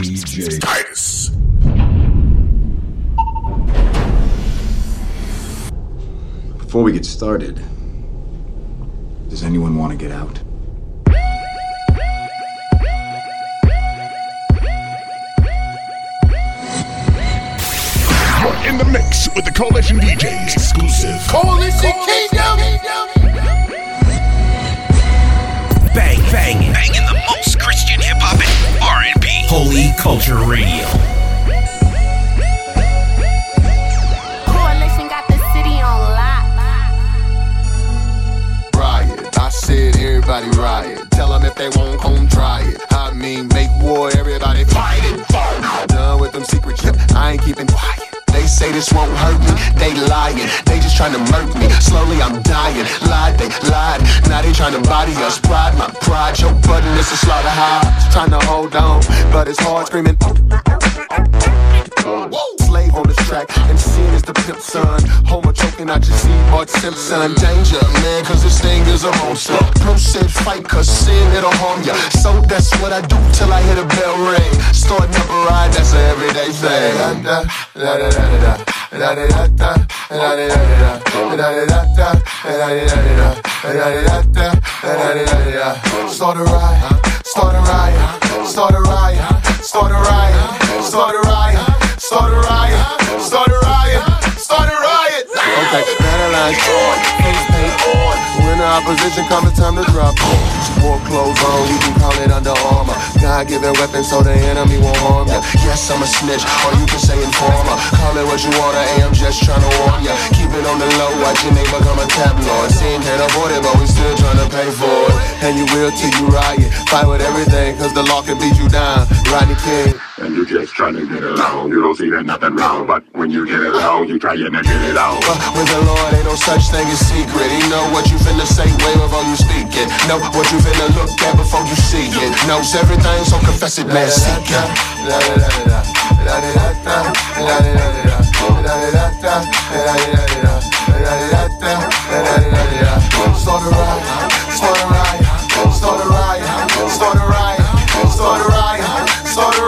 DJ Titus. Before we get started, does anyone want to get out? You're in the mix with the Coalition DJs. Exclusive. Coalition Kingdom. Bang, bang, banging the most Christian hip hop and R&B. Holy Culture Radio. Coalition got the city on lock. Riot. I said everybody riot. Tell them if they won't come try it. I mean, make war, everybody fight it. Done with them secret shit. I ain't keeping quiet. Say this won't hurt me, they lying. They just trying to murk me. Slowly I'm dying. Lied, they lied. Now they trying to body us. Pride, my pride. Your button is a slaughterhouse. Trying to hold on, but it's hard screaming. Slave on this track, and seeing is the pimp son. Homer choking out your seed, Bart Simpson. Danger, man, cause this thing is a monster. Pro said fight, cause sin, it'll harm ya. So that's what I do till I hear the bell ring. Starting up a ride, that's an everyday thing. Start a riot, start a riot, start a riot, start a riot, start a riot. Start a riot, start a riot, start a riot. Okay, on. When the opposition comes, it's time to drop. More clothes on, you can call it under armor. God given weapons so the enemy won't harm ya. Yes, I'm a snitch, or you can say informer. Call it what you wanna, I'm just trying to warn ya. Keep it on the low, watch your name become a tabloid. Seen can't avoid it, but we still trying to pay for it. And you will till you riot. Fight with everything, cause the law can beat you down. Rodney King. and you just trying to get along. You don't see that nothing wrong, but when you get along, you trying to get it on. But with the Lord, ain't no such thing as secret. He know what you finna say way before you speak it. Know what you finna look at before you see it. Knows everything, so confess it, man. Seek it. Start a riot, start a riot, start a riot, start a riot, start a riot, start a riot,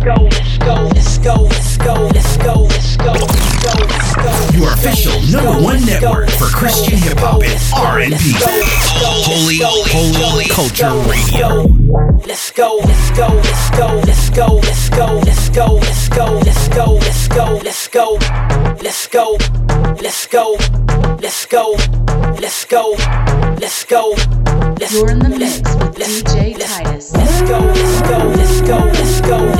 Let's go. Let's go. Let's go. Let's go. Let's go. Let's go. Let's go. Your official number one network for Christian hip hop and R&B. Holy, holy culture radio. Let's go, let's go, let's go, let's go, let's go, let's go, let's go, let's go, let's go, let's go, let's go, let's go, let's go, let's go, let's go, let's You're in the mix with let's- DJ let's- Titus. Let's go, let's go, let's go, let's go, let's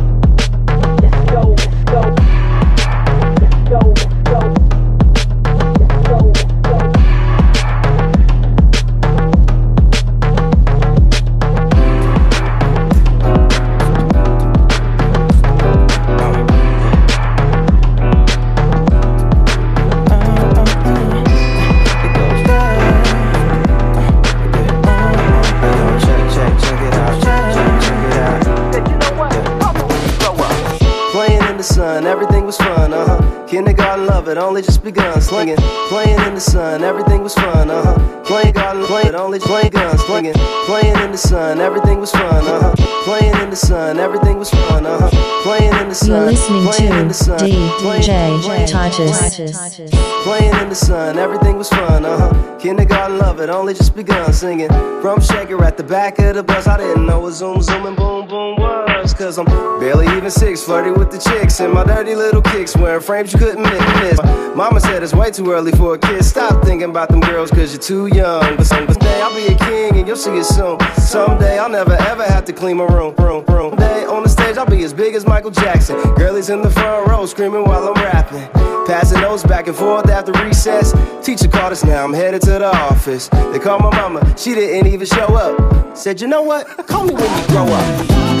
It, only just begun. Slinging, playing in the sun, everything was fun, uh huh. Playing garden, playing, only playing guns, slinging, playing in the sun, everything was fun, uh huh. Playing in the sun, everything was fun, uh huh. Playing in the sun, You're listening to in the sun, DJ Titus. Playing in the sun, everything was fun, uh huh. Kindergarten love it, only just begun singing. From Shaker at the back of the bus, I didn't know what zoom, zoom, and boom, boom was. Cause I'm barely even six, flirty with the chicks, and my dirty little kicks wearing frames you couldn't mi- miss. Mama said it's way too early for a kid. Stop thinking about them girls, cause you're too young. But someday I'll be a king, and you'll see it soon. Someday I'll never ever have to clean my room, room, room. Day on the stage, I'll be as big as Michael Jackson. Girlies in the front row screaming while I'm rapping. Passing notes back and forth after recess. Teacher called us now, I'm headed to the office. They called my mama, she didn't even show up. Said, you know what? Call me when you grow up.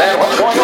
É,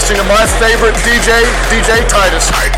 Michelle, and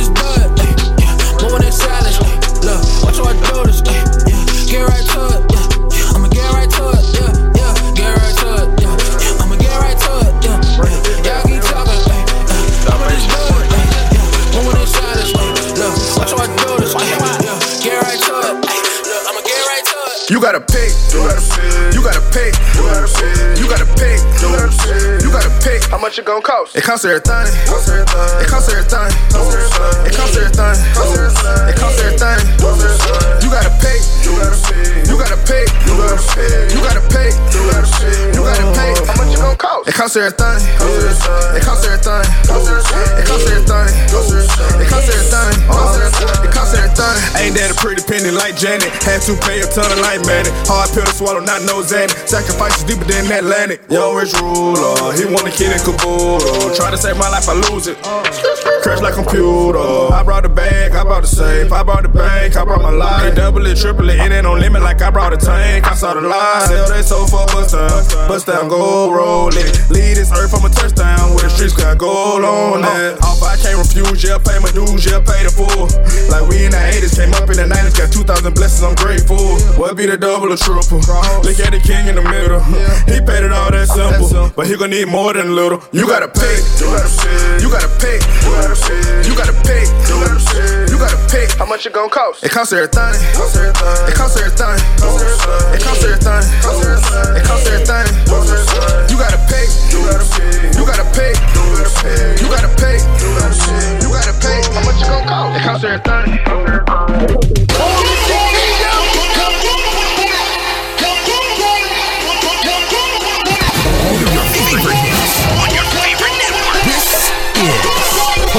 costs everything. It gon' cost? It comes there. It costs everything. It costs everything. It costs everything. You gotta pay. You gotta pay. You gotta pay. You gotta pay. You gotta pay. You gotta pay. How much it gonna cost? It costs everything. It costs everything. It costs everything. It costs everything. It costs everything. It. Ain't that a pretty penny like Janet? Had to pay a ton of like Manny. Hard pill to swallow, not no Xanny. Sacrifices deeper than Atlantic. Young rich ruler, he want a kid Try to save my life, I lose it. Uh. Crash like computer. I brought the bag, I brought the safe. I brought the bank, I brought my life. They double it, triple it, and it no limit like I brought a tank. I saw the line. Sell they sold for bust down. Bust down, go roll it. Lead this earth from a touchdown. Where the streets got gold on that. Uh-huh. Off, I can't refuse, yeah, pay my dues, yeah, pay the full. Like we in the 80s, came up in the 90s, got 2,000 blessings, I'm grateful. What be the double or triple? Look at the king in the middle. He paid it all that simple, but he gon' need more than a little. You gotta pay. You gotta pay. You gotta pay. You gotta pay. You gotta pay. How much it gon' cost? It costs everything. It costs everything. It costs everything. It costs everything. It costs everything. You gotta pay. You gotta pay. You gotta pay. You gotta pay. You gotta pay. How much it gon' cost? It costs everything.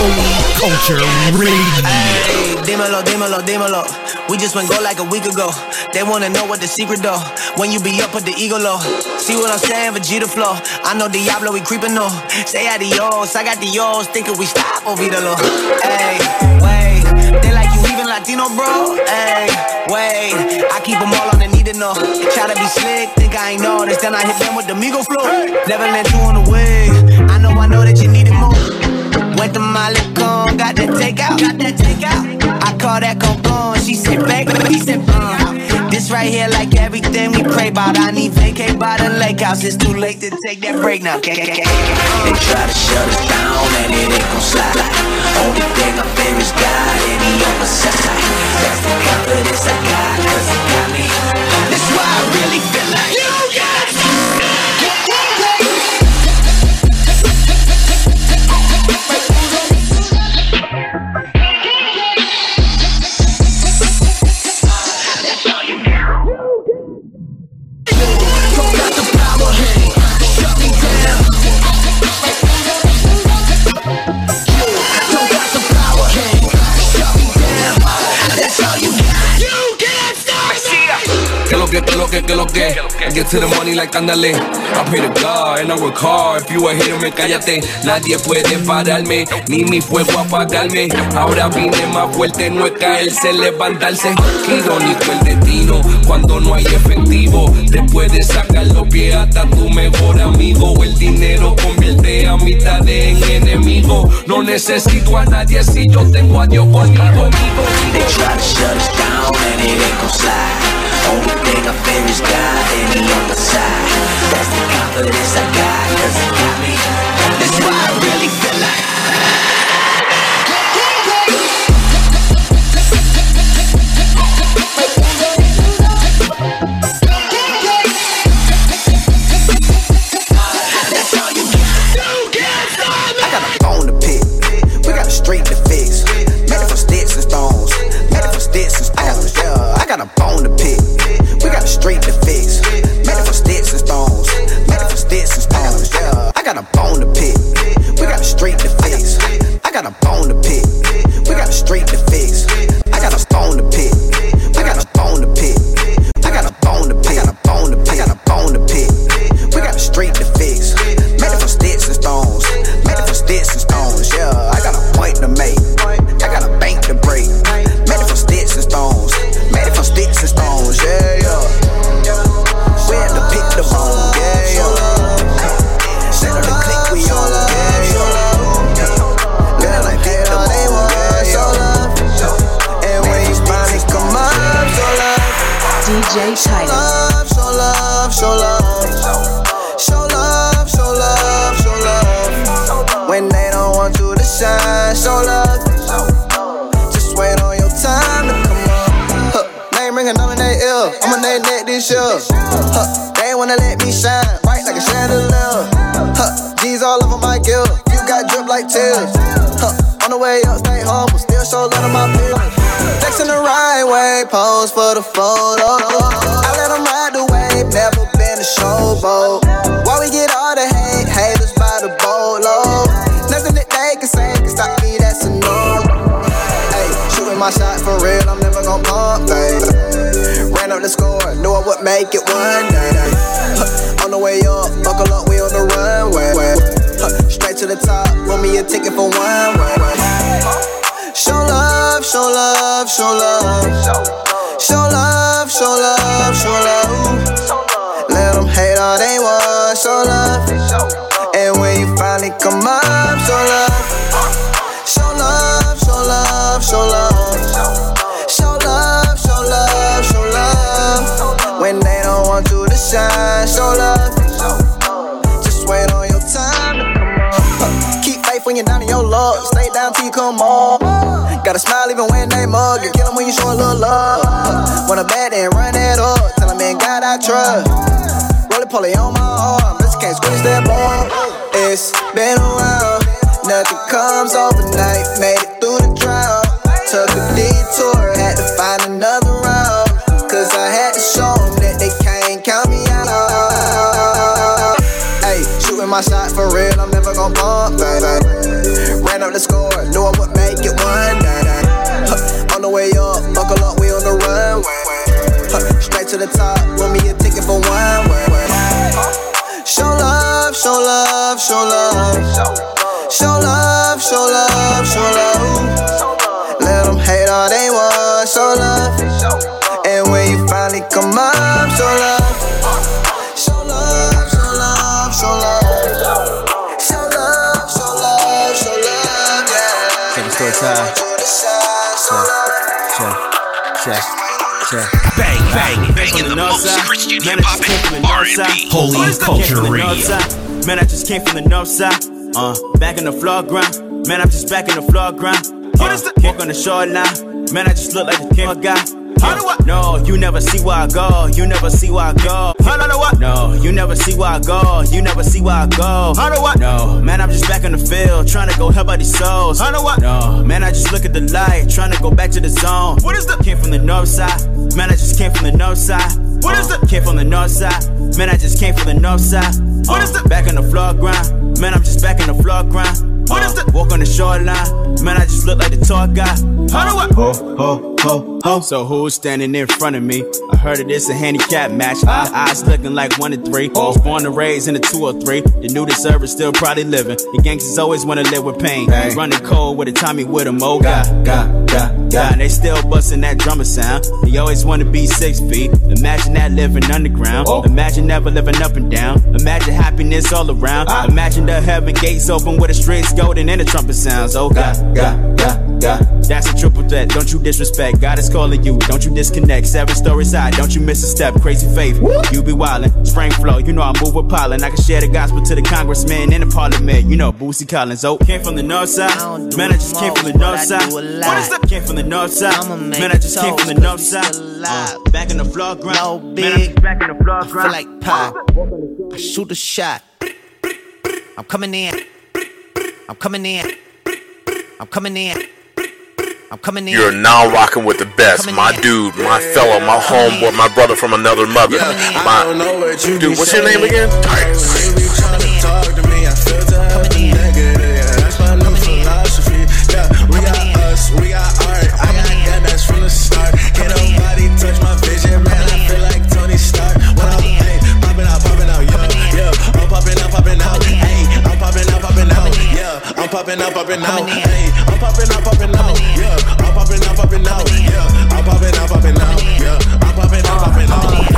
Holy Culture Radio. Hey, dímelo, dímelo, dímelo. We just went go like a week ago. They wanna know what the secret though. When you be up, put the ego low. See what I'm saying? Vegeta flow. I know Diablo, we creeping though. Say adios, I got the yours. Thinking we stop or Vidalo. Hey, wait. They like you even Latino, bro. Hey, wait. I keep them all on the need to know. Try to be slick, think I ain't know this. Then I hit them with the Migo flow. Never let you on the way. I know, I know that you need. Went to my Con, got that takeout, got that takeout. I call that con con. She said fake, he said uh. This right here, like everything we pray about. I need vacate by the lake house. It's too late to take that break now. They try to shut us down and it ain't gon' slide. Only thing I fear is God and He on my side. That's the confidence I got, cause He got me. Que lo que, que lo que. I get to the money like andale. I pray to God and I work hard. If you a hater, me cállate. Nadie puede pararme, ni mi fuego apagarme. Ahora vine más fuerte, no es caerse, levantarse. Irónico el destino cuando no hay efectivo. Te puedes sacar los pies hasta tu mejor amigo. El dinero convierte a mitad en enemigo. No necesito a nadie si yo tengo a Dios conmigo. They try to shut us down and it ain't gon' slide. Only thing I fear is God and He on my side. That's the confidence I got, cause He got me. That's why I got Name ringing in their ear. I'ma name that this year. Huh. They wanna let me shine, bright like a chandelier. Huh. G's all over my gear. You got drip like tears. Huh. On the way up, stay humble, still show love to my peers. Flexing the right way, pose for the photo. I let them ride the wave, never been a showboat. Why we get all the hate, haters by the boatload. Nothing that they can say can stop me, that's a no. Hey, shooting my shot for real, I'm never gon' pump score, knew I would make it one day. Huh, On the way up, buckle up, we on the runway. Huh, Straight to the top, want me a ticket for one way. Show love, show love, show love. Show love, show love, show love. Let them hate all they want, show love. And when you finally come up, show love. Down till you come up. Got a smile even when they mug. You kill them when you show a little love. When a bad then run it up. Tell them man, God I trust. Roll it, pull it on my arm. Bitch can't squeeze that ball. It's been a while. Nothing comes overnight. Made it through the drought. Took a detour. Had to find another route. Cause I had to show them that they can't count me out. Hey, shooting my shot for real. I'm never gonna bump, baby. Ran up the score. Knew I would make it one day. Huh, On the way up, buckle up, we on the runway. Huh, Straight to the top, want me a ticket for one way. Show love, show love, show love. Show love, show love, show love. Let them hate all they want, show love. And when you finally come up, show love. Yeah. Check the. Check, check, check. Bang, bang, banging the most Christian hip hop and R&B. Holy Culture. Man, I just came from the north side. Uh, back in the floor ground. Man, I'm just back in the floor ground. Uh, walk on the shoreline. Man, I just look like the king of guy. I? No, you never see where I go. You never see where I go. Do what? No, you never see where I go. You never see where I go. How do what? No, man, I'm just back in the field trying to go help out these souls. Do what? No, man, I just look at the light trying to go back to the zone. What is that? Came from the north side. Man, I just came from the north side. What is uh, that? Came from the north side. Man, I just came from the north side. What is uh, that? Back in the floor ground. Man, I'm just back in the floor ground. What is uh, that? Walk on the shoreline. Man, I just look like the tall guy. How do I? Ho, ho, ho, ho. So who's standing in front of me? I heard it is a handicap match. My ah. eyes looking like one to three. Oh. Was born and raised in a two or three. The new deserver still probably living. The gangsters always wanna live with pain. Running cold with a Tommy with a mo. God, God, God. And they still busting that drummer sound. They always wanna be six feet. Imagine that living underground. Oh. Imagine never living up and down. Imagine happiness all around. Ah. Imagine the heaven gates open with the streets golden and the trumpet sounds. Oh God, God, God, God. That's a triple threat. Don't you disrespect. God is calling you. Don't you disconnect. Seven stories high. Don't you miss a step. Crazy faith. You be wildin'. Spring flow. You know I move with pollen. I can share the gospel to the congressman in the parliament. You know Bootsy Collins. Oh, came from the north side. Man, I just came from the north side. What is that? Came from the north side. Man, I just came from the north side. Uh, back in the floor ground. Man, I'm just back in the floor ground. I feel like pop. I shoot a shot. I'm coming in. I'm coming in. I'm coming in. I'm coming in. You're now rocking with the best. My dude, my fellow, my homeboy, my brother from another mother. My dude, what's your name again? Titus. We got us, we got art. I got that, that's from the start. Can't nobody touch my vision, man. I feel like Tony Stark. When I'm hey, popping out, popping out, yeah, yeah. I'm popping out, popping out, hey. I'm popping out, popping out, yeah. I'm popping out, popping out, hey. I'm popping out, popping out, yeah. I'm popping out, popping out, yeah. I'm popping out, popping out, yeah. I'm popping out, popping out.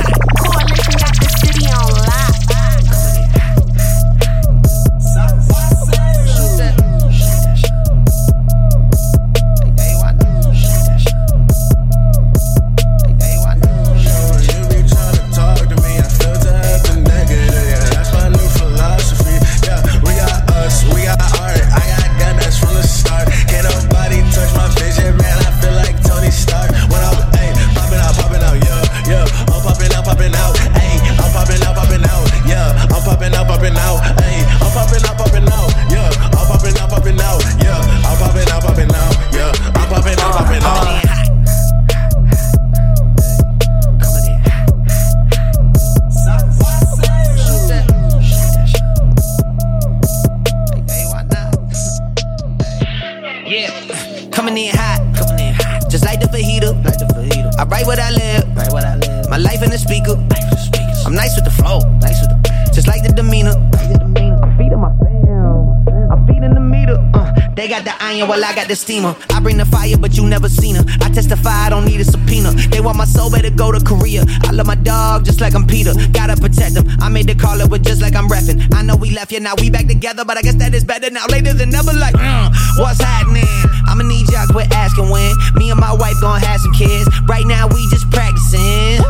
Got the iron while I got the steamer. I bring the fire, but you never seen her. I testify, I don't need a subpoena. They want my soul, better go to Korea. I love my dog just like I'm Peter. Gotta protect him. I made the call it with just like I'm repping. I know we left, yeah, now we back together, but I guess that is better now. Later than never, like, uh, what's happening? I'ma need y'all quit asking when. Me and my wife gonna have some kids. Right now, we just practicing.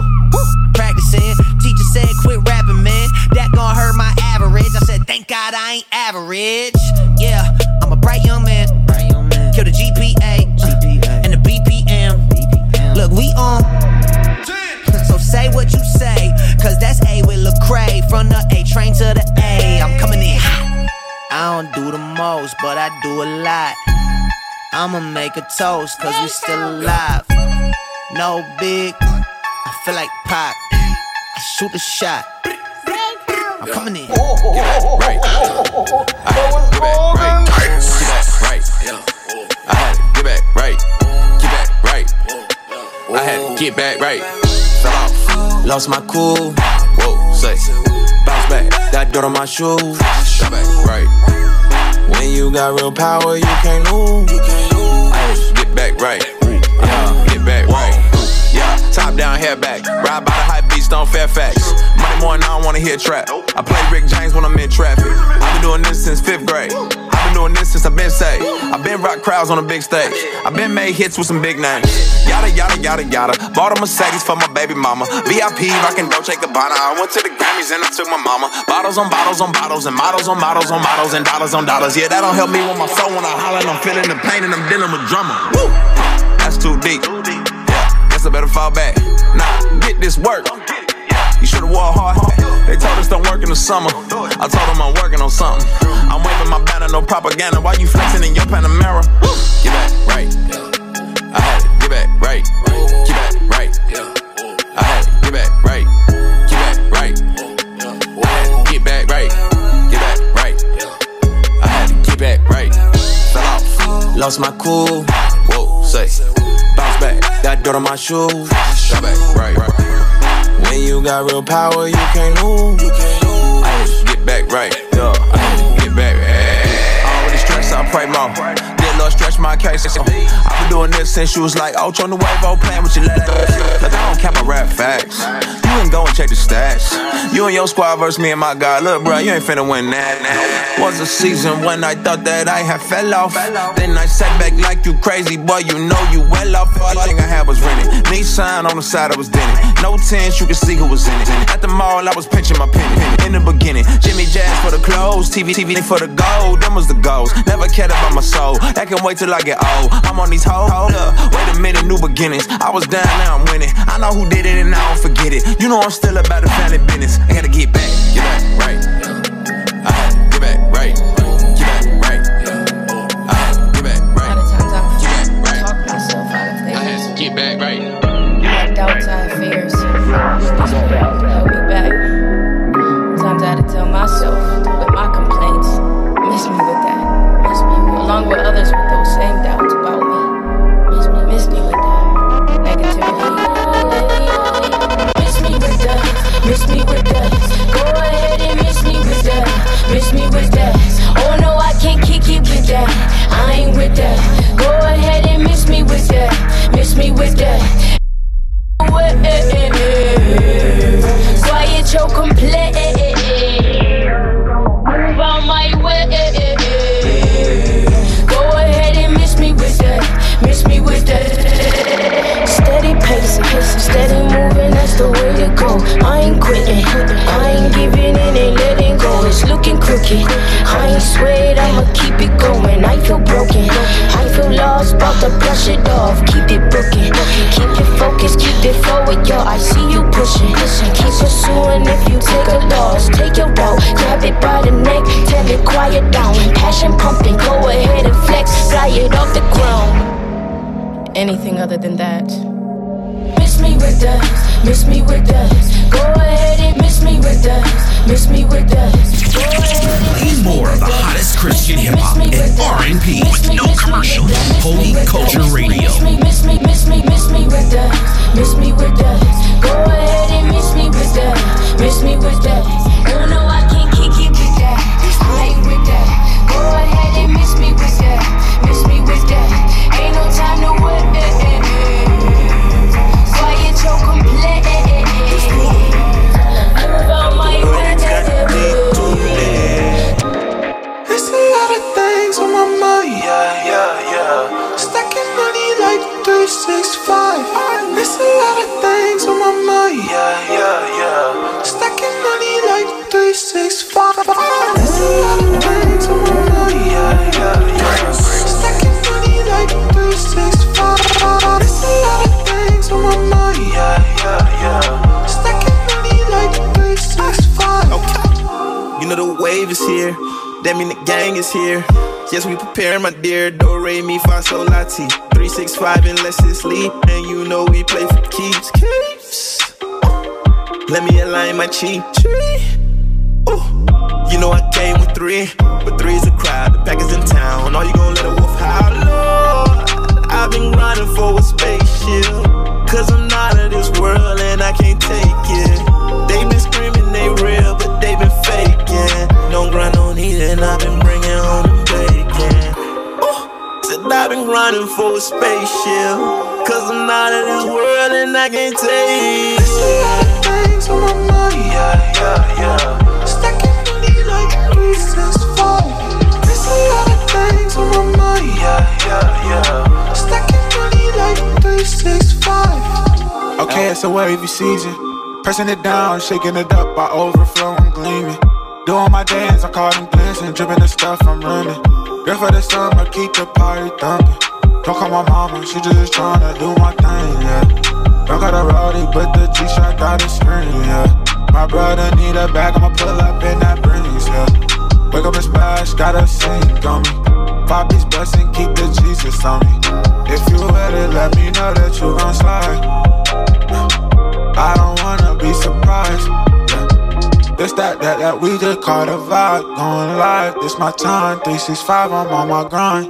Practicing. Teacher said, quit rapping, man. That gonna hurt my average. I said, thank God I ain't average. Yeah, I'm a bright young man. Bright young man. Kill the GPA, GPA. and the BPM. BPM. Look, we on. So say what you say, cause that's A with Lecrae. From the A train to the A, I'm coming in hot. I don't do the most, but I do a lot. I'ma make a toast, cause we still alive. No big, I feel like pop. I shoot a shot. I'm coming in. Get back right. I had to get back right. Get back right. I had to get back right. Get back right. I had to get back right. Fell off. Lost my cool. Whoa, say. Bounce back. Got dirt on my shoes. Got back right. When you got real power, you can't lose. I had to get back right. Top down, hair back. Ride by the high beast on Fairfax. Money more, now I don't wanna hear trap. I play Rick James when I'm in traffic. I've been doing this since fifth grade. I've been doing this since I've been saved. I've been rock crowds on a big stage. I've been made hits with some big names. Yada yada yada yada. Bought a Mercedes for my baby mama. VIP rockin' Dolce Gabbana. I went to the Grammys and I took my mama. Bottles on bottles on bottles and models on models on models and dollars on dollars. Yeah, that don't help me with my soul when I holler I'm feeling the pain and I'm dealing with drama. Woo! That's too deep. I better fall back. Nah, get this work. You should've wore a hard hat. They told us don't work in the summer. I told them I'm working on something. I'm waving my banner, no propaganda. Why you flexing in your Panamera? Get back right. I had to get back right. Get back right. I had to get back right. Get back right. I had to get back right. Get back right. I had to get back right. Fell off. Lost my cool. Whoa, say. Got dirt on my shoes. Back right. When you got real power, you can't lose. I had to get back right. Yeah, I get back right. Already stressed, I pray more. Did Lord my case. I've been doing this since you was like, oh, on the wave, oh, playing with your legs. Like, I don't cap my rap facts. You can go and check the stats. You and your squad versus me and my guy. Look, bro, you ain't finna win that. Was a season when I thought that I had fell off. Then I sat back like you crazy, boy, you know you well off. All thing I had was rented. Nissan on the side, I was dented. No tents, you could see who was in it. At the mall, I was pinching my penny. In the beginning, Jimmy Jazz for the clothes, TV, TV for the gold. Them was the goals. Never cared about my soul. That can wait till I get old. I'm on these hoes. Hold up, wait a minute, new beginnings. I was down, now I'm winning. I know who did it and I don't forget it. You know I'm still about the family business. I gotta get back, get back right. Miss me with that. I ain't swayed. I'ma keep it going. I feel broken. I feel lost. About to brush it off. Keep it booking. Keep it focused. Keep it forward, yo. I see you pushing. Keep pursuing if you take a loss. Take your route. Grab it by the neck. Tell it quiet down. Passion pumping. Go ahead and flex. Fly it off the ground. Anything other than that. Miss me with that. Miss me with that. Go ahead and miss me with that. Miss me with that. Go ahead more of the hottest Christian hip hop and R&B with no commercials. Holy Culture Radio. Miss me, miss me, miss me, with that. Miss me with that. Go ahead and miss me with that. Miss me with that. Oh no, I can't kick it with that. I with that. Go ahead and miss me with that. There's a lot of things on my mind, yeah, yeah, yeah. Stacking money like 365. There's a lot of things on my mind, yeah, yeah, yeah. Stacking money like 365. There's a lot of things on my mind, yeah, yeah, yeah. Stacking money like 365. wave is here. That mean the gang is here. Yes, we preparing, my dear. Do re mi fa sol la ti. Three six five and let's sleep. And you know we play for keeps. Keeps. Let me align my cheek. Ooh. You know I came with three, but three's a crowd. The pack is in town. All you gon' let a wolf howl, Lord. I've been grinding for a spaceship. Cause I'm not of this world and I can't take it. They been screaming they real, but they been faking. Don't grind on and I've been bringing home I've been grinding for a spaceship. Cause I'm not of this world and I can't take it. a lot of things on my mind, yeah, yeah, yeah. Stacking money like 365. There's a lot of things on my mind, yeah, yeah, yeah. Stacking money like 365. Okay, it's a wavy season. Pressing it down, shaking it up, I overflow, I'm gleaming. Doing my dance, I call them glisten, dripping the stuff I'm running. Good for the summer, keep the party thumping. Don't call my mama, she just tryna do my thing, yeah. Don't got a rowdy, but the G-Shock got a screen, yeah. My brother need a bag, I'ma pull up in that breeze, yeah. Wake up and splash, got a sink on me. Five piece bustin', keep the Jesus on me. If you ready, let me know that you gon' slide. I don't wanna be surprised. Yeah. This that that that we just caught a vibe, going live. This my time, 365, I'm on my grind.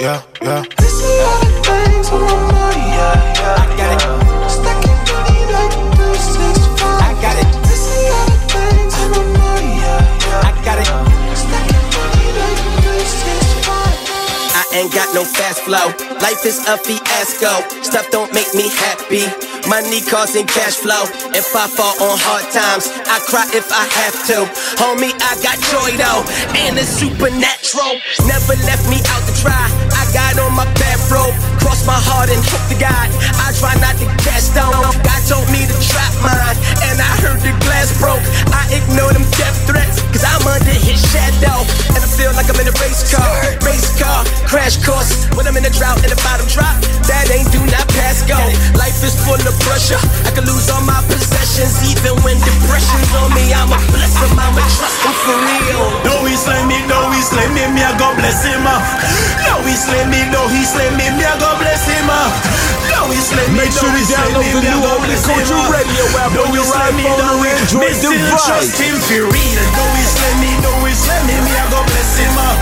Yeah, yeah. There's a lot of things on my mind, yeah, yeah. I got it. Stacking money like 365. I got it. There's a lot of things on my mind, yeah, yeah. I got it. Stacking money like 365. I ain't got no fast flow. Life is a fiasco. Stuff don't make me happy. Money causing cash flow. If I fall on hard times, I cry if I have to. Homie, I got joy though, and it's supernatural. Never left me out to dry. I got on my bathrobe, cross my heart and hope to God. I try not to cast down. God told me to trap mine, and I heard the glass broke. I ignore them death threats, cause I'm under his shadow. And I feel like I'm in a race car, race car, crash course. When I'm in a drought and the bottom drop, that ain't do not pass go. Life is full of pressure. I could lose all my possessions, even when depression's on me. I'ma bless him, I'ma trust him for real. No, he slay me, no, he slay me, me, I go bless him. No, he slay me, no, he slay me, me, I go bless him. No, he slay me, Make sure you slay download the new bless Culture. Radio app on your iPhone no, or Android device. trust him for real. No, he slay me, no, he slay me, me, I go bless him. uh.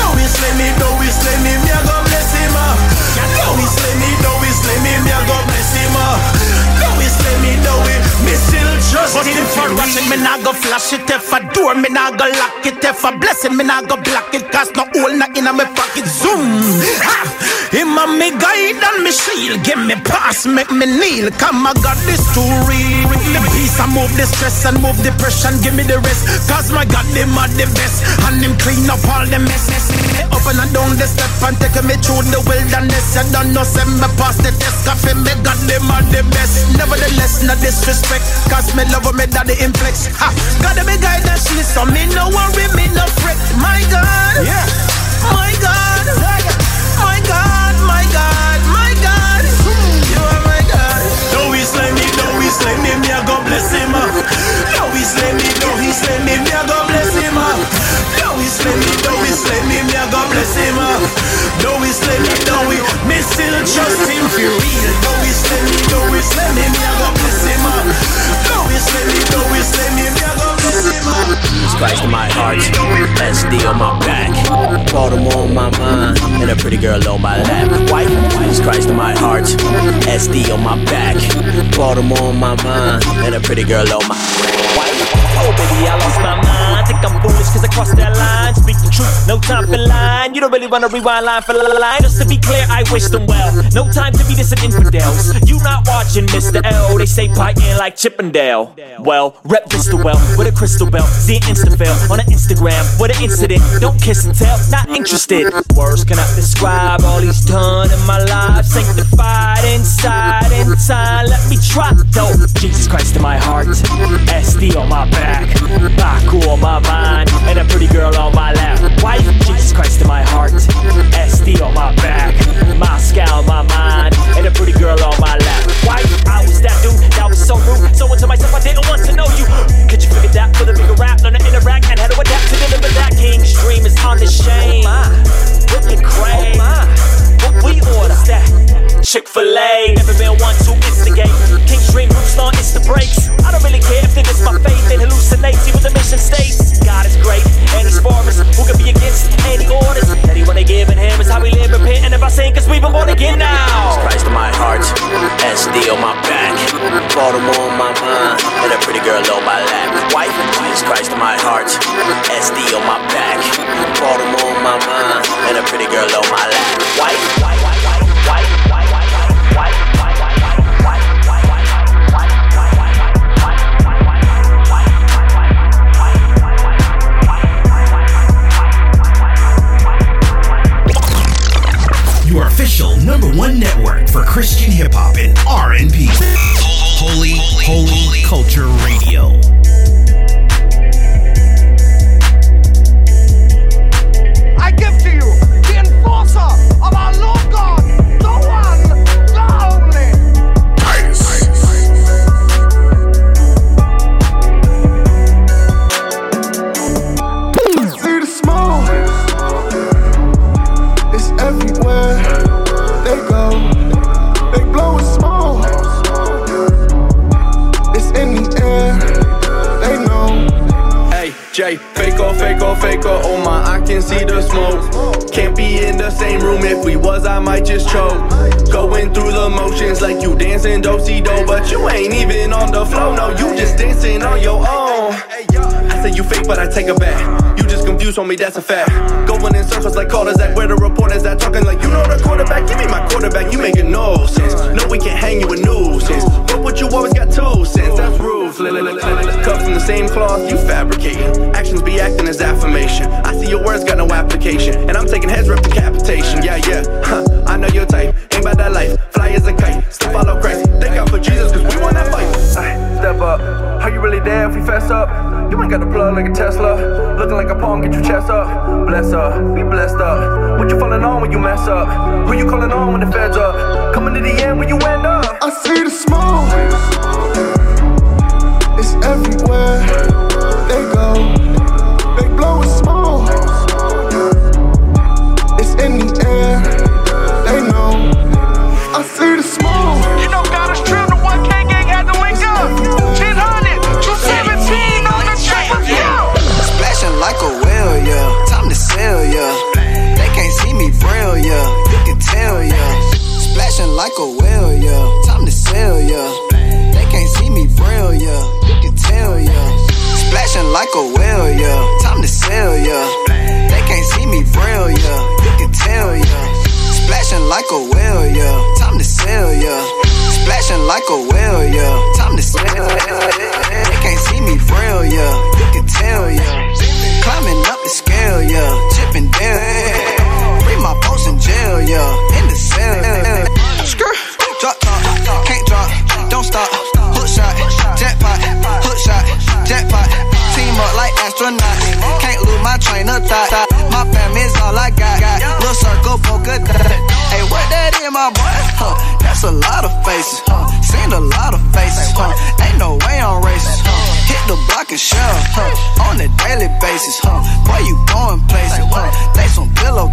No, he slay me, no, he slay me, trust But if I watch it, me nah go flash it. If I door, me nah go lock it. If I bless it, me nah go block it. Cause no hole not in my pocket. Zoom. Ha! Him a me guide and me shield. Give me pass, make me kneel. Come I got this real. With me peace, I move the stress and move depression Give me the rest. Cause my God, them are the best. And him clean up all the mess. Me up and down the step and take me through the wilderness. I don't know, send me past the test. Cause me God, them are the best. Nevertheless, no disrespect. Cause me love me daddy inflex ha. Gotta be she So me no worry, me no fret My God yeah. My God My God, my God, my God You are my God No, he slay me, no, he slay me, me, I go bless him. Ah. No, he slay me, no, he slay me, me, I go bless him. Ah. No, he slay me, no, he slay Christ in my heart, SD on my back, Baltimore on my mind, and a pretty girl on my lap. White, Jesus Christ in my heart, SD on my back, Baltimore on my mind, and a pretty girl on my. White. Oh baby, I lost my mind. I Think I'm foolish cause I crossed that line. Speak the truth, no time for lying. You don't really wanna rewind line for the line. Just to be clear, I wish them well. No time to be dissing infidels. You not watching Mr. L. They say biting like Chippendale. Well, rep Vista well with a crystal belt. See an Insta fail on an Instagram with an incident. Don't kiss and tell, not interested. Words cannot describe all he's done in my life. Sanctified inside, inside. Let me try though. Jesus Christ in my heart, SD on my back, Baku on my mind, and a pretty girl on my lap. Why is Jesus Christ in my heart? SD on my back, Moscow on my mind, and a pretty girl on my lap. Why I was that dude that was so rude, so into myself I didn't want to know you. Could you figure that for the bigger rap, learn to interact and how to adapt to deliver that king's dream is on the shame. Oh my, looking crazy. Oh my, what we order? That? Chick fil A. Never been one to instigate. King's dream roots start it's the breaks. I don't really care if they miss my faith and hallucinates. See what the mission states. God is great, and he's for us. Who can be against any orders that he wanna give in him? Is how we live, repenting if I sin, cause we've been born again now. Christ in my heart, SD on my back, Baltimore on my mind, and a pretty girl on my lap. Wife, Jesus Christ in my heart, SD on my back, Baltimore on my mind, and a pretty girl on my lap. Wife, wife, wife, wife, wife, wife.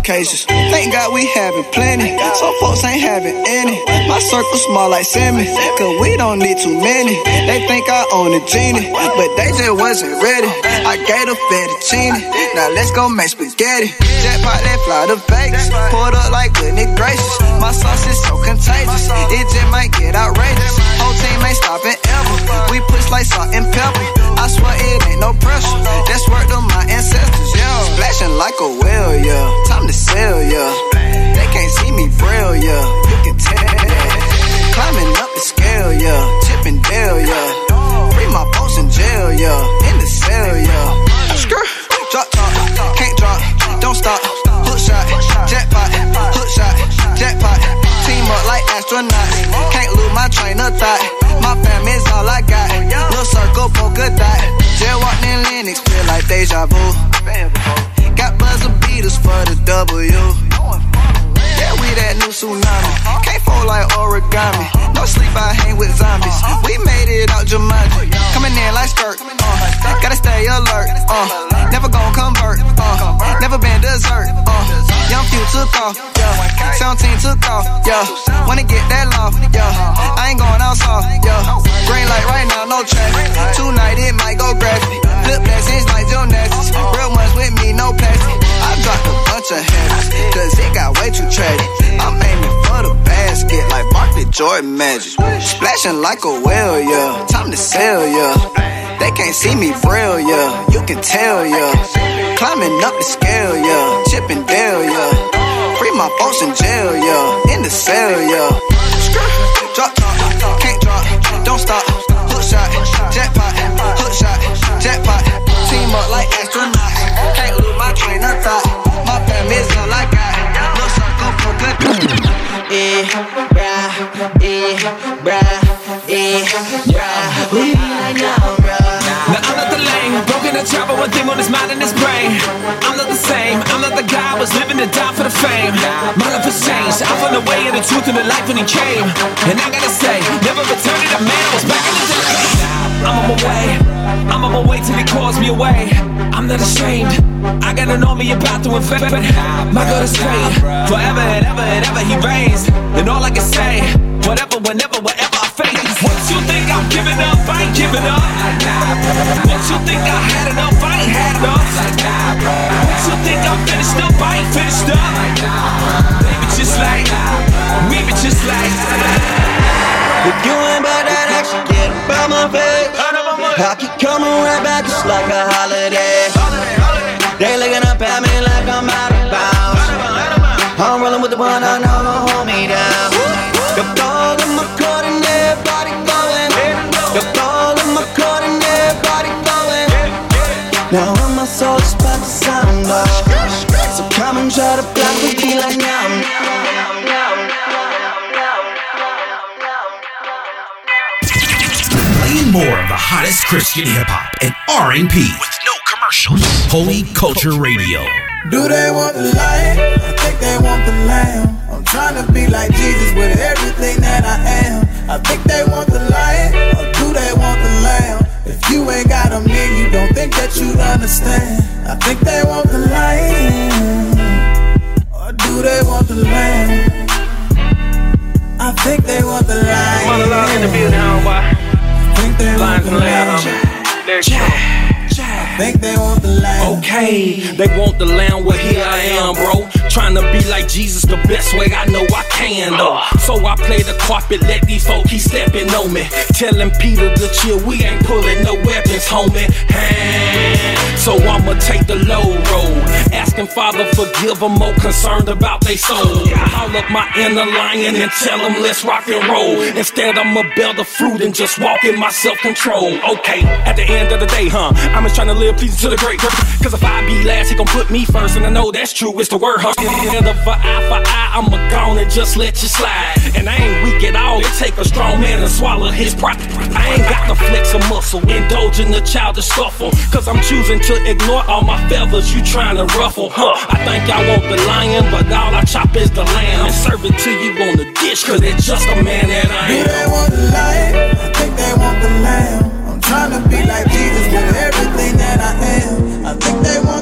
Thank God we having plenty. Some folks ain't having any. My circle small like Sammy. Cause we don't need too many. They think I own a genie. But they just wasn't ready. I gave a fettuccine. Now let's go make spaghetti. Jackpot, they fly to Vegas. Pulled up like goodness gracious. My sauce is so contagious. It just might get outrageous. Whole team ain't stopping. We push like salt and pepper. I swear it ain't no pressure. That's work to my ancestors, yeah. Splashing like a whale, yeah. Time to sell, yeah. They can't see me braille, yeah. You can tell. Climbing up the scale, yeah. Chipping Dale, yeah. Free my post in jail, yeah. In the deja vu. Got buzzer beaters for the W. Yeah, we that new tsunami. Can't fold like origami. No sleep, I hang with zombies. We made it out Jumanji. Coming in like skirt. Uh, gotta stay alert. Uh, never gon' convert. Uh, never been dessert. Uh, Young few took off, yeah. 17 took off, yeah. Wanna get that law, yeah. I ain't going outside, yeah. Green light right now, no traffic. Tonight it might go graphic. Flip blessings like gymnastics. Real ones with me, no plastic. I dropped a bunch of habits, cause it got way too tragic. I'm aiming for the basket like Barkley Jordan Magic. Splashing like a whale, yeah. Time to sell, yeah. They can't see me frail, yeah. You can tell, yeah. Climbing up the scale, yeah. Chipping Dale, yeah. Free my folks in jail, yeah. In the cell, yeah. Drop, drop, can't drop, don't stop. Hook shot, jackpot, hook shot, jackpot. Team up like astronauts. Can't lose my train of thought. My family's all I got. No circle for good. Eh, brah, eh, brah, eh, brah. Who you like now, brah? Now I'm not the lame, broken the chopper, one thing on his mind and his brain. I'm not the same, I'm not the guy who was living to die for the fame. My life has changed, I found the way of the truth and the light when he came. And I gotta say, never returned to the man I was back in the day. I'm on my way, I'm on my way till he calls me away. I'm not ashamed, I got an army about to invade. My God is great, forever and ever and ever he reigns. And all I can say, whatever, whenever, wherever I face. What you think I'm giving up? I ain't giving up. What you think I had enough? I ain't had enough. What you think I'm finished up? I ain't finished up. Just like, leave it just like. If you ain't about that action, get about my face. I keep coming right back just like a holiday. They looking up at me like I'm out of bounds. I'm rolling with the one I know gon' hold me down. The ball in my court and everybody going. The ball in my court and everybody going. Now when my soul's about to sound off. So come and try to block beat like now. More of the hottest Christian hip hop and R&B with no commercials. Holy Culture Radio. Do they want the light? I think they want the lamb. I'm trying to be like Jesus with everything that I am. I think they want the lion, or do they want the lamb? If you ain't got them then you don't think that you'd understand. I think they want the lion, or do they want the lamb? I think they want the lion. Monologue in the building, homeboy. They want the. I think they want the. Okay, they want the lamb, well here I am, bro. Trying to be like Jesus the best way I know I can, though. So I play the carpet, let these folk keep stepping on me. Telling Peter to chill, we ain't pulling no weapons, homie. Hey. So I'ma take the low road. Asking Father, forgive them, more concerned about they soul. Call up my inner lion and tell them let's rock and roll. Instead, I'ma bear the fruit and just walk in my self control. Okay, at the end of the day, huh? I'm just trying to live pleasing to the great. Cause if I be last, he gon' put me first. And I know that's true, it's the word, huh? And of an eye for eye, I'ma go on and just let you slide. And I ain't weak at all, it take a strong man to swallow his pride. I ain't got to flex a muscle, indulging in the childish scuffle. Cause I'm choosing to ignore all my feathers you trying to ruffle, huh? I think I want the lion, but all I chop is the lamb. And serve it to you on the dish, cause it's just a man that I am. they want the lion? I think they want the lamb. I'm trying to be like Jesus with everything that I am. I think they want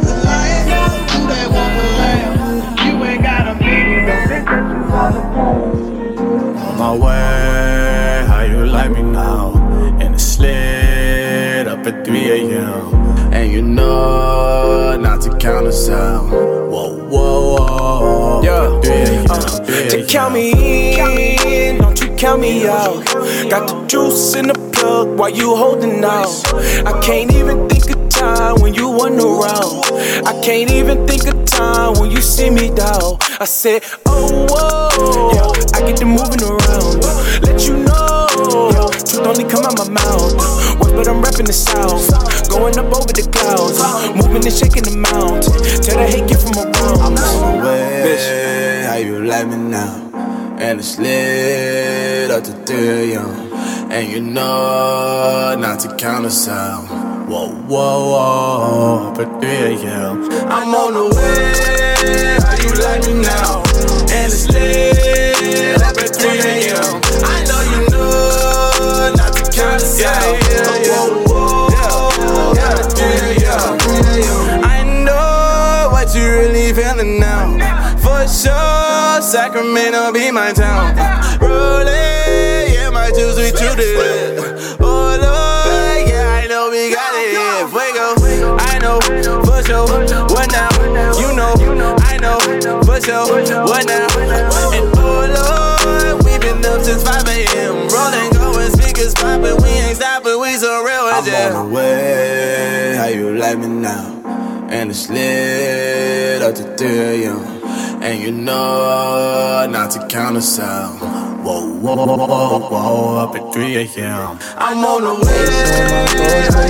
a.m. To count me in, don't you count me out. Got the juice in the plug while you holding out. I can't even think of time when you weren't around. I can't even think of time when you see me down. I said, oh, whoa, yeah, I get to moving around. Let you know, truth only come out my mouth. But I'm rapping the south. Going up over the clouds, moving and shaking the mountain. Tell the hate like me now? And it's lit up to 3 a.m. And you know not to count us out. Whoa, whoa, whoa, at 3 a.m. I'm on the way. How you like me now? And it's lit up at 3 a.m. I know you know not to count us out. Whoa, whoa, whoa, yeah, at 3 a.m. I know what you really feeling now. for sure. Sacramento be my town. Rolling, yeah, my juice we chewed it. Oh Lord, yeah, I know we got it. Fuego, I know for sure. What now? You know, I know for sure. What now? And oh Lord, we been up since 5 a.m. Rolling, going speakers popping. We ain't stopping. We so real as I'm on the way. How you like me now? And it's lit up to 3 a.m. And you know not to count us out. Whoa, whoa, whoa, whoa, whoa, up at 3 a.m. I'm on the way.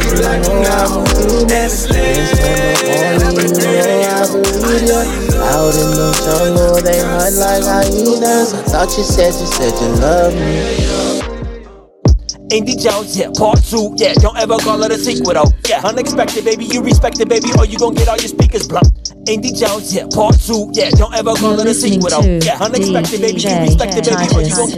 You like me now? And it's lit up at 3 a.m. Out in the jungle, they hunt like hyenas. I thought you said you said you love me. Indy Jones, yeah, part two, yeah. Don't ever call it a sequel, though. Yeah, unexpected, baby. You respect it, baby, or you gon' get all your speakers blown. Indy Jones, yeah, part two, yeah. Don't ever call it a sequel, though. Yeah, unexpected, baby. You respect it, baby, or you gon'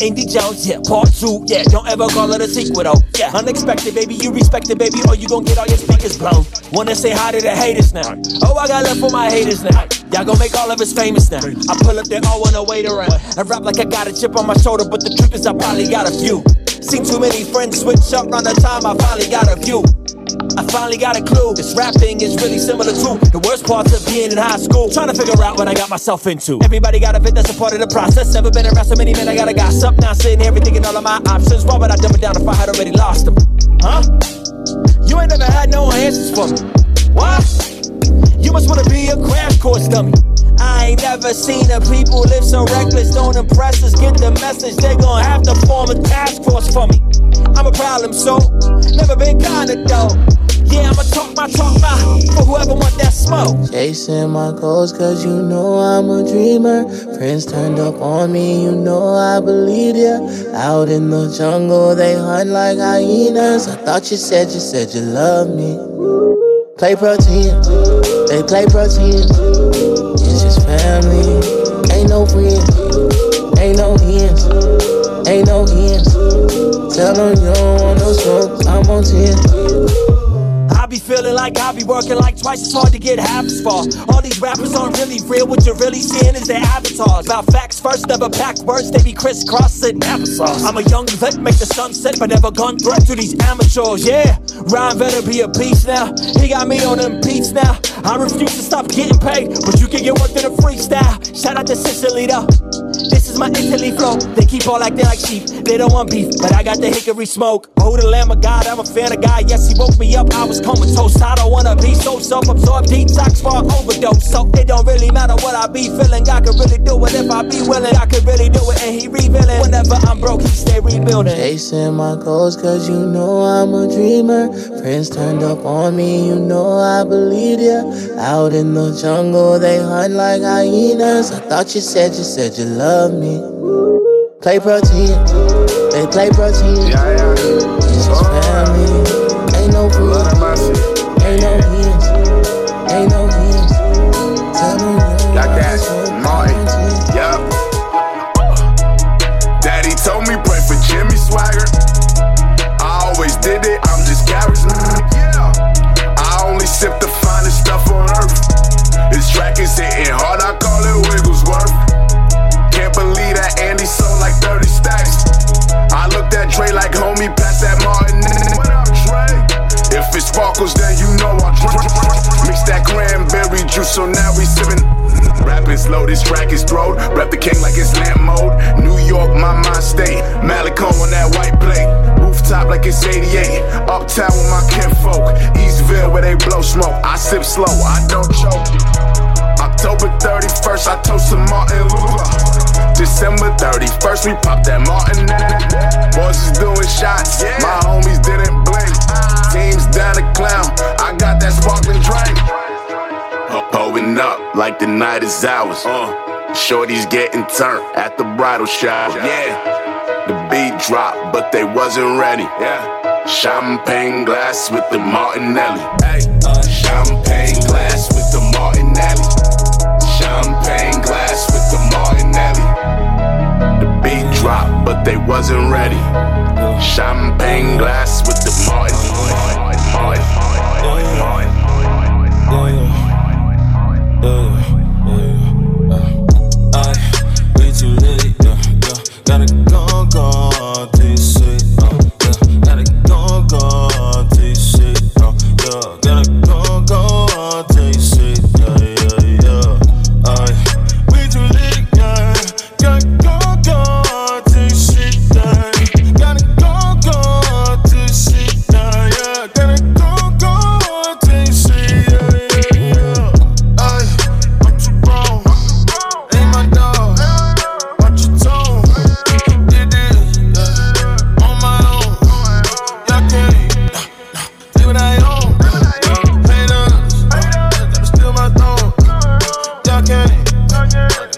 Indy Jones, yeah, part two, yeah. Don't ever call it a sequel, though. Yeah, unexpected, baby. You respect it, baby, or you gon' get all your speakers blown. Wanna say hi to the haters now? Oh, I got love for my haters now. Y'all gon' make all of us famous now. I pull up, they all wanna wait around. I rap like I got a chip on my shoulder, but the truth is I probably got a few. Seen too many friends switch up around the time I finally got a view. I finally got a clue. This rap thing is really similar to the worst parts of being in high school. Trying to figure out what I got myself into. Everybody got a fit, that's a part of the process. Never been around so many men, I gotta gossip. Now sitting here thinking all of my options. Why would I dumb it down if I had already lost them? Huh? You ain't never had no answers for me. What? You must wanna be a crash course dummy. I ain't never seen a people live so reckless. Don't impress us, get the message. They gon' have to form a task force for me. I'm a problem, so never been kinda dope. Yeah, I'ma talk my talk my for whoever want that smoke. Chasing my goals, cause you know I'm a dreamer. Friends turned up on me, you know I believe ya. Out in the jungle, they hunt like hyenas. I thought you said you said you love me. Play protein, they play protein. Family, ain't no friends, ain't no ends, ain't no ends. Tell them you don't want no smoke, I'm on 10. Feeling like I be working like twice as hard to get half as far. All these rappers aren't really real. What you're really seeing is their avatars. About facts first, never pack words. They be crisscrossing applesauce. I'm a young vet, make the sunset, but never gun threat to these amateurs. Yeah, Ryan better be a beast now. He got me on them beats now. I refuse to stop getting paid, but you can get work in a freestyle. Shout out to Sicily though. This is my Italy flow. They keep all acting like sheep. They don't want beef, but I got the hickory smoke. Oh, the Lamb of God, I'm a fan of God. Yes, he woke me up. I was comatose. I don't wanna be so self-absorbed. Detox for overdose. So it don't really matter what I be feeling. I could really do it if I be willing. I could really do it, and he revealing. Whenever I'm broke, he stay rebuilding. Chasing my goals, cause you know I'm a dreamer. Friends turned up on me, you know I believe ya. Out in the jungle, they hunt like hyenas. I thought you said you said you love me. Play protein, they play protein. Yeah, It's just family, ain't no friends, slow, this track is throwed. Rep the king like it's lamp mode. New York, my mind state. Malicone on that white plate. Rooftop like it's 88. Uptown with my kinfolk. Eastville where they blow smoke. I sip slow, I don't choke. October 31st, I toast to Martin Luther. December 31st, we pop that Martin. Boys is doing shots, my homies didn't blink. Teams down the clown, I got that sparkling drink. Holding up like the night is ours. Uh. Shorty's getting turned at the bridal shower. Yeah, the beat dropped, but they wasn't ready. Yeah, champagne glass with the Martinelli. Hey, champagne glass with the Martinelli. Champagne glass with the Martinelli. The beat dropped, but they wasn't ready. Champagne glass with the. Martin, Martin, Martin, Martin.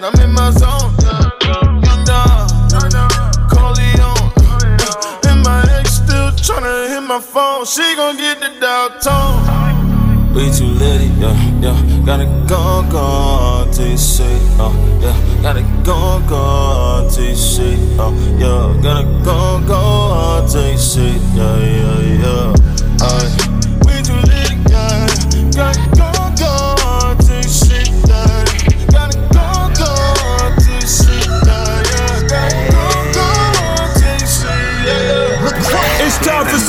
I'm in my zone. Nah, Corleone. And my ex still tryna hit my phone. She gon' get the dial tone. We too litty, yeah, yeah. Gotta go, go, TC, oh, yeah. Gotta go, go, TC, oh, yeah. Gotta go, go, TC, yeah, yeah, yeah. Aye.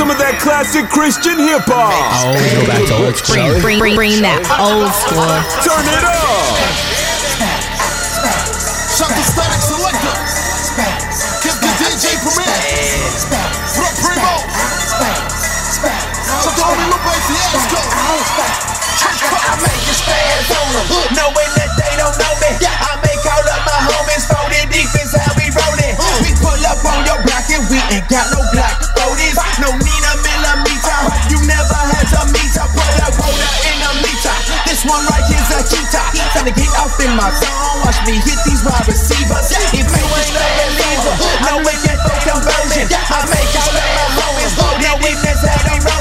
Some of that classic Christian hip hop. I always go back to old school. Bring, bring, bring, bring that old school. Turn it up. Shut the Static Selektah. Kiss the DJ Premier. Look Primo. Shut the homie Lupe Fiasco. I make you spaz on them, knowing that they don't know me. I make all of my homies folded deep is how we rollin'. Uh. We pull up on your block and we ain't got no one right here's a cheetah. Trying to get off in my zone, watch me hit these wide receivers. If you ain't a believer, knowing that for conversion, I make all of my homies folded knowing that's how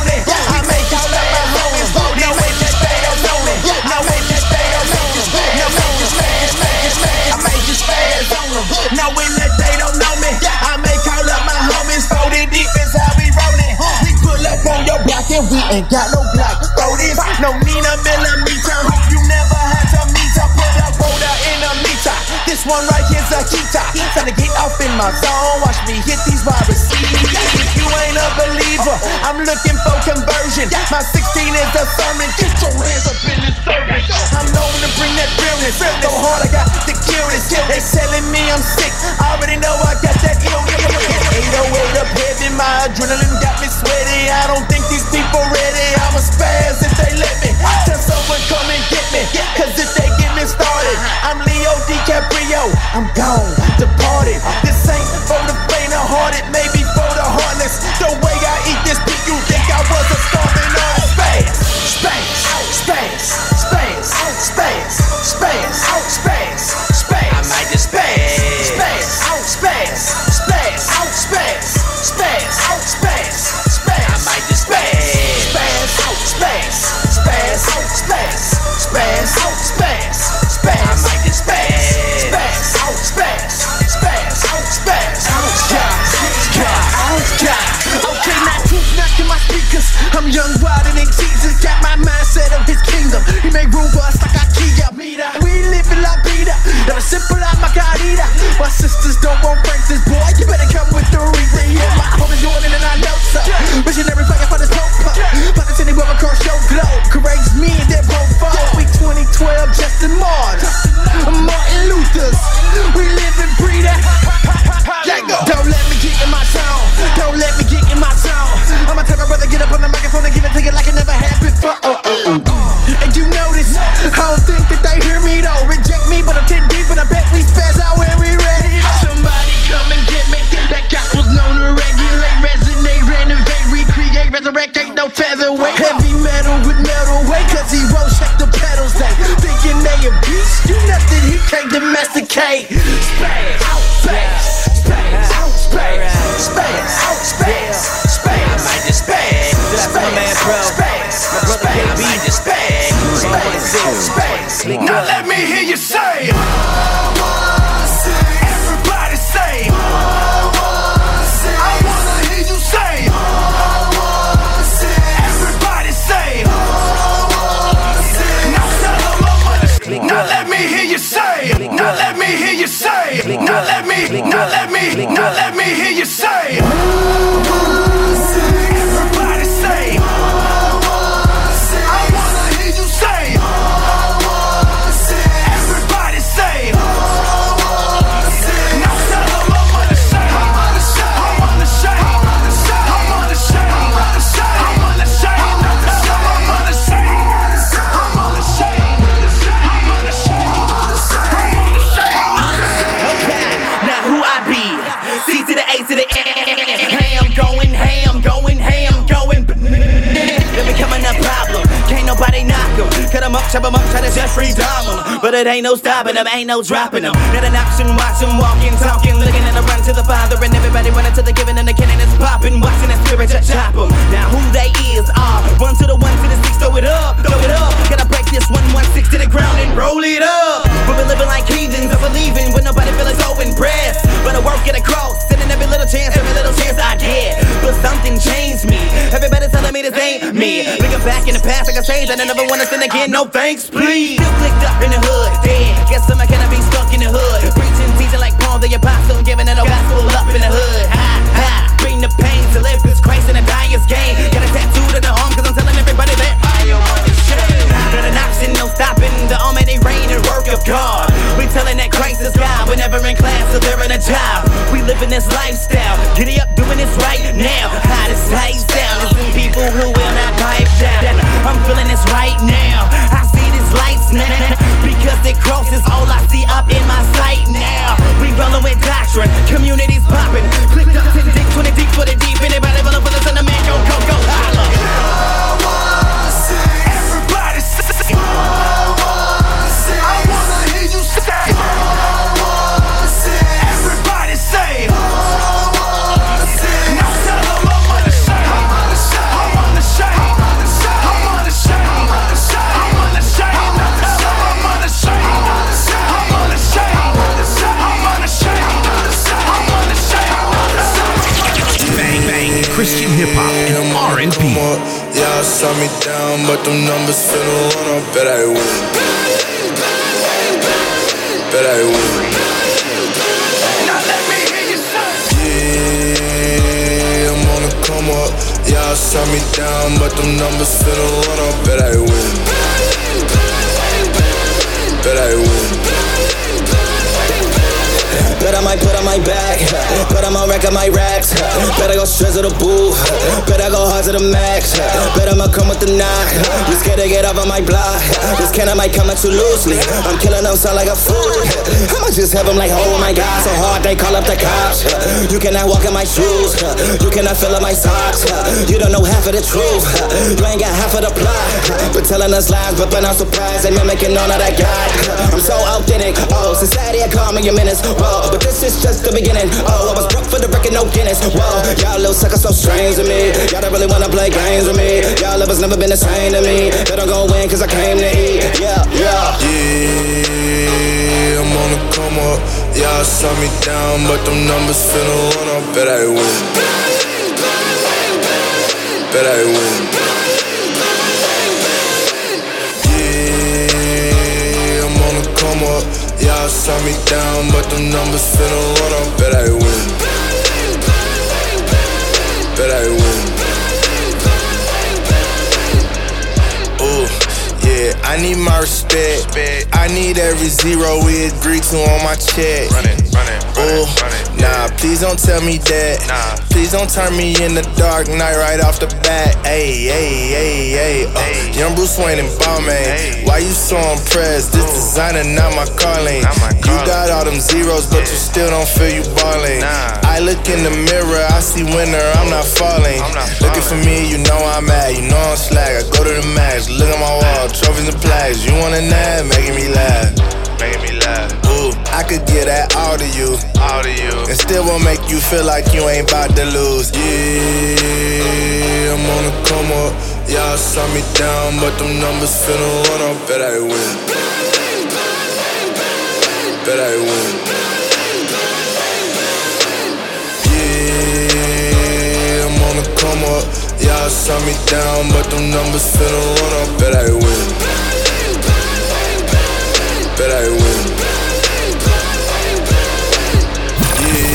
we ain't got no block. Folders, no Nina millimeter. One right here's a cheetah. Trying to get off in my zone. Watch me hit these wide receivers. If you ain't a believer, I'm looking for conversion. My 16 is a sermon. Get your hands up in this service. I'm known to bring that realness. So hard I got kill this. They telling me I'm sick. I already know I got that ill. 808 up heavy. My adrenaline got me sweaty. I don't think these people ready. I'm a spaz if they let me. Tell someone come and get me. Cause if they get DiCaprio. I'm gone, departed. This ain't for the faint of hearted, maybe for the heartless. The way I eat this beat, you think I was a starving on space. Space, space, space, space, space, space. Made room for us like IKEA. We live in La Vida. Never simple like Margarita. My sisters don't want Francis, boy. You better come with the reason. Yeah, my homies doing it and I know so. Missionary flag for this pope. Planets anywhere across your globe. Courageous me and their profile. We 2012, Justin Martyr. Martin Luther's. We live and breathe that. Don't let me get in my zone. Don't let me get in my zone. I'm a type of brother, get up on the microphone and give it to you like it never had before. Uh, uh, uh. Domesticate. Now let me. Now let me. Now let me hear you say. 'Em up, chop 'em up, try to Jeffrey Dahmer. but it ain't no stopping them, ain't no dropping them. Not an option, watching, walking, talking, looking at the run to the father, and everybody running to the giving and the cannon is popping, watching that spirit just chop them. Now who they is are one to the one to the six, throw it up, throw it up. Gotta break this one one six to the ground and roll it up. But we living like heathens, of believing when nobody feel so impressed. But I work it across, every little chance, every little chance I get. But something changed me. Everybody's telling me this ain't me. Looking back in the past, like I changed, and I never wanna sin again. No thanks, please. Still clicked up in the hood, dead. Guess I'm gonna be stuck in the hood. Preaching, teaching like Paul the apostle, giving it a gospel up in the hood. Ha ha. Bring the pain to live this Christ in a dyer's game. But them numbers finna run up. Bet I win. Bet I win. Now let me hear you say. Yeah, I'm on the come up. Y'all saw me down, but them numbers finna run up. Bet I win. Bet I win. Bet I might put on my back. Bet I'ma wreck on my racks. Better go straight to the booth. Better go hard to the max. Bet I'ma come with the knock. You scared to get off on my block. This can I might come at you loosely. I'm killing them, sound like a fool. I'ma just have them like, oh my god, so hard they call up the cops. You cannot walk in my shoes. You cannot fill up my socks. You don't know half of the truth. You ain't got half of the plot. But telling us lies, but been not surprised. They mimicking none of that God. I'm so authentic. Oh, society, I call me a menace. Whoa, but this is just the beginning. Oh, I was broke for the record, no Guinness. Whoa, y'all little suckers so strange to me. Y'all don't really wanna play games with me. Y'all lovers never been the same to me. They don't go win cause I came to eat. Yeah, yeah. Yeah, I'm on the come up. Y'all saw me down, but them numbers finna run up. Bet I win. Bet I win. Saw me down, but them numbers finna run up. Bet I win. Bet I win. Ooh, yeah, I need my respect. I need every zero we agree to on my check. Run it, run it, Ooh, nah, please don't tell me that. Nah, please don't turn me in the dark night right off the bat. Hey, hey, hey, hey. Uh, young Bruce Wayne and Balmain. Why you so impressed? This designer not my calling. You got all them zeros, but you still don't feel you balling. I look in the mirror, I see winner, I'm not falling. Looking for me, you know I'm mad, you know I'm slack. I go to the max, look at my wall, trophies and plaques. You want a nab, making me laugh. Making me laugh. I could get that all to you. All to you. And still won't make you feel like you ain't about to lose. Yeah, I'm on the come up. Y'all saw me down, but them numbers finna run up. Bet I win. Bet I win. Yeah, I'm on the come up. Y'all saw me down, but them numbers finna run up. Bet I win. Bet I win.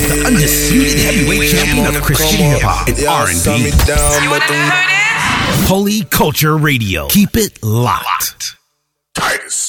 The undisputed heavyweight champion of Christian hip hop and R&B. Holy Culture Radio. Keep it locked. Titus.